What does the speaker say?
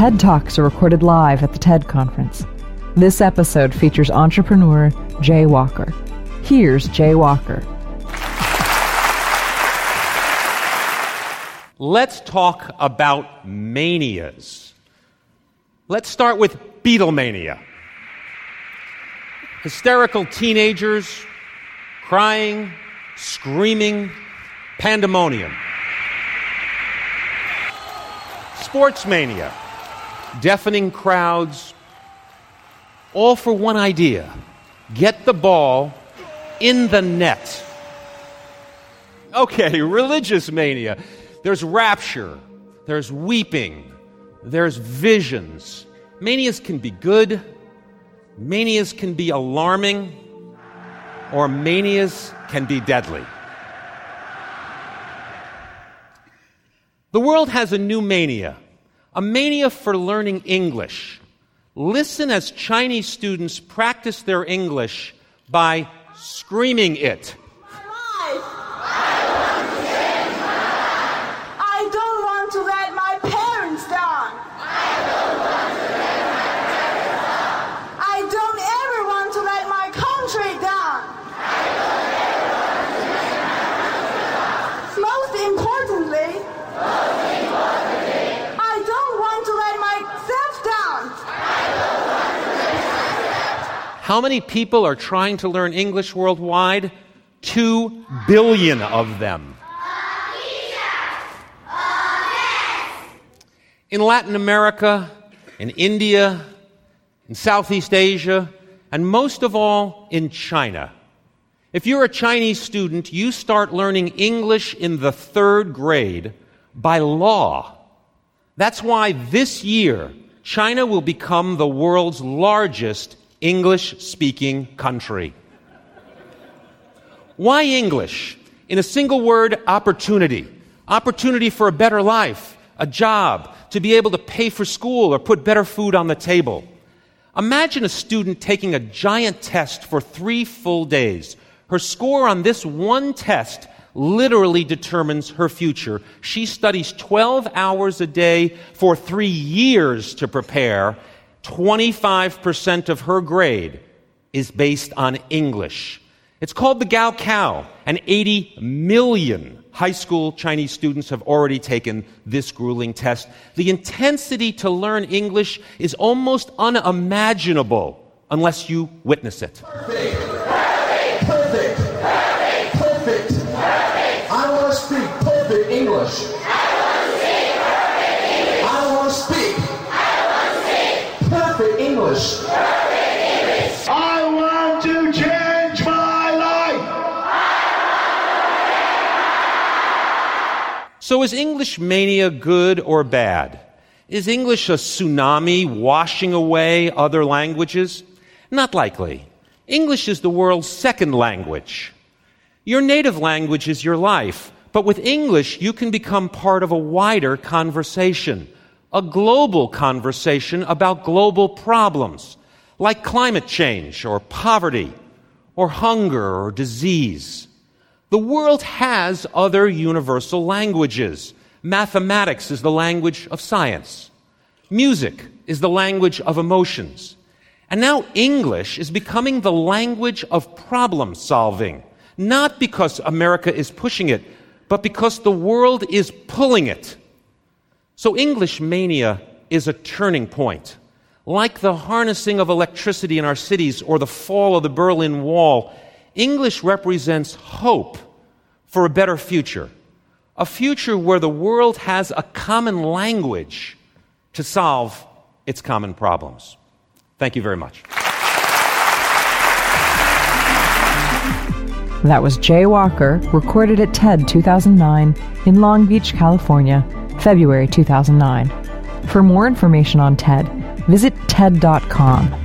TED Talks are recorded live at the TED Conference. This episode features entrepreneur Jay Walker. Here's Jay Walker. Let's talk about manias. Let's start with Beatlemania. Hysterical teenagers crying, screaming, pandemonium. Sports mania, deafening crowds, all for one idea get the ball in the net. Okay, religious mania. There's rapture, there's weeping, there's visions. Manias can be good, manias can be alarming, or manias can be deadly. The world has a new mania, a mania for learning English. Listen as Chinese students practice their English by screaming it. I don't want to let my parents down. I don't ever want to let my country down. Most importantly, I don't want to let myself down. How many people are trying to learn English worldwide? Two billion of them. In Latin America, in India, in Southeast Asia, and most of all in China. If you're a Chinese student, you start learning English in the third grade by law. That's why this year, China will become the world's largest English speaking country. Why English? In a single word, opportunity. Opportunity for a better life, a job, to be able to pay for school or put better food on the table. Imagine a student taking a giant test for three full days. Her score on this one test literally determines her future. She studies 12 hours a day for three years to prepare. 25% of her grade is based on English. It's called the Gaokao, and 80 million high school Chinese students have already taken this grueling test. The intensity to learn English is almost unimaginable unless you witness it. Perfect. Perfect. Perfect. I want to speak perfect English. I want to change my life. So is English mania good or bad? Is English a tsunami washing away other languages? Not likely. English is the world's second language. Your native language is your life, but with English, you can become part of a wider conversation, a global conversation about global problems, like climate change or poverty or hunger or disease. The world has other universal languages. Mathematics is the language of science. Music is the language of emotions. And now English is becoming the language of problem solving, not because America is pushing it, but because the world is pulling it. So English mania is a turning point. Like the harnessing of electricity in our cities or the fall of the Berlin Wall, English represents hope for a better future. A future where the world has a common language to solve its common problems. Thank you very much. That was Jay Walker, recorded at TED 2009 in Long Beach, California, February 2009. For more information on TED, visit TED.com.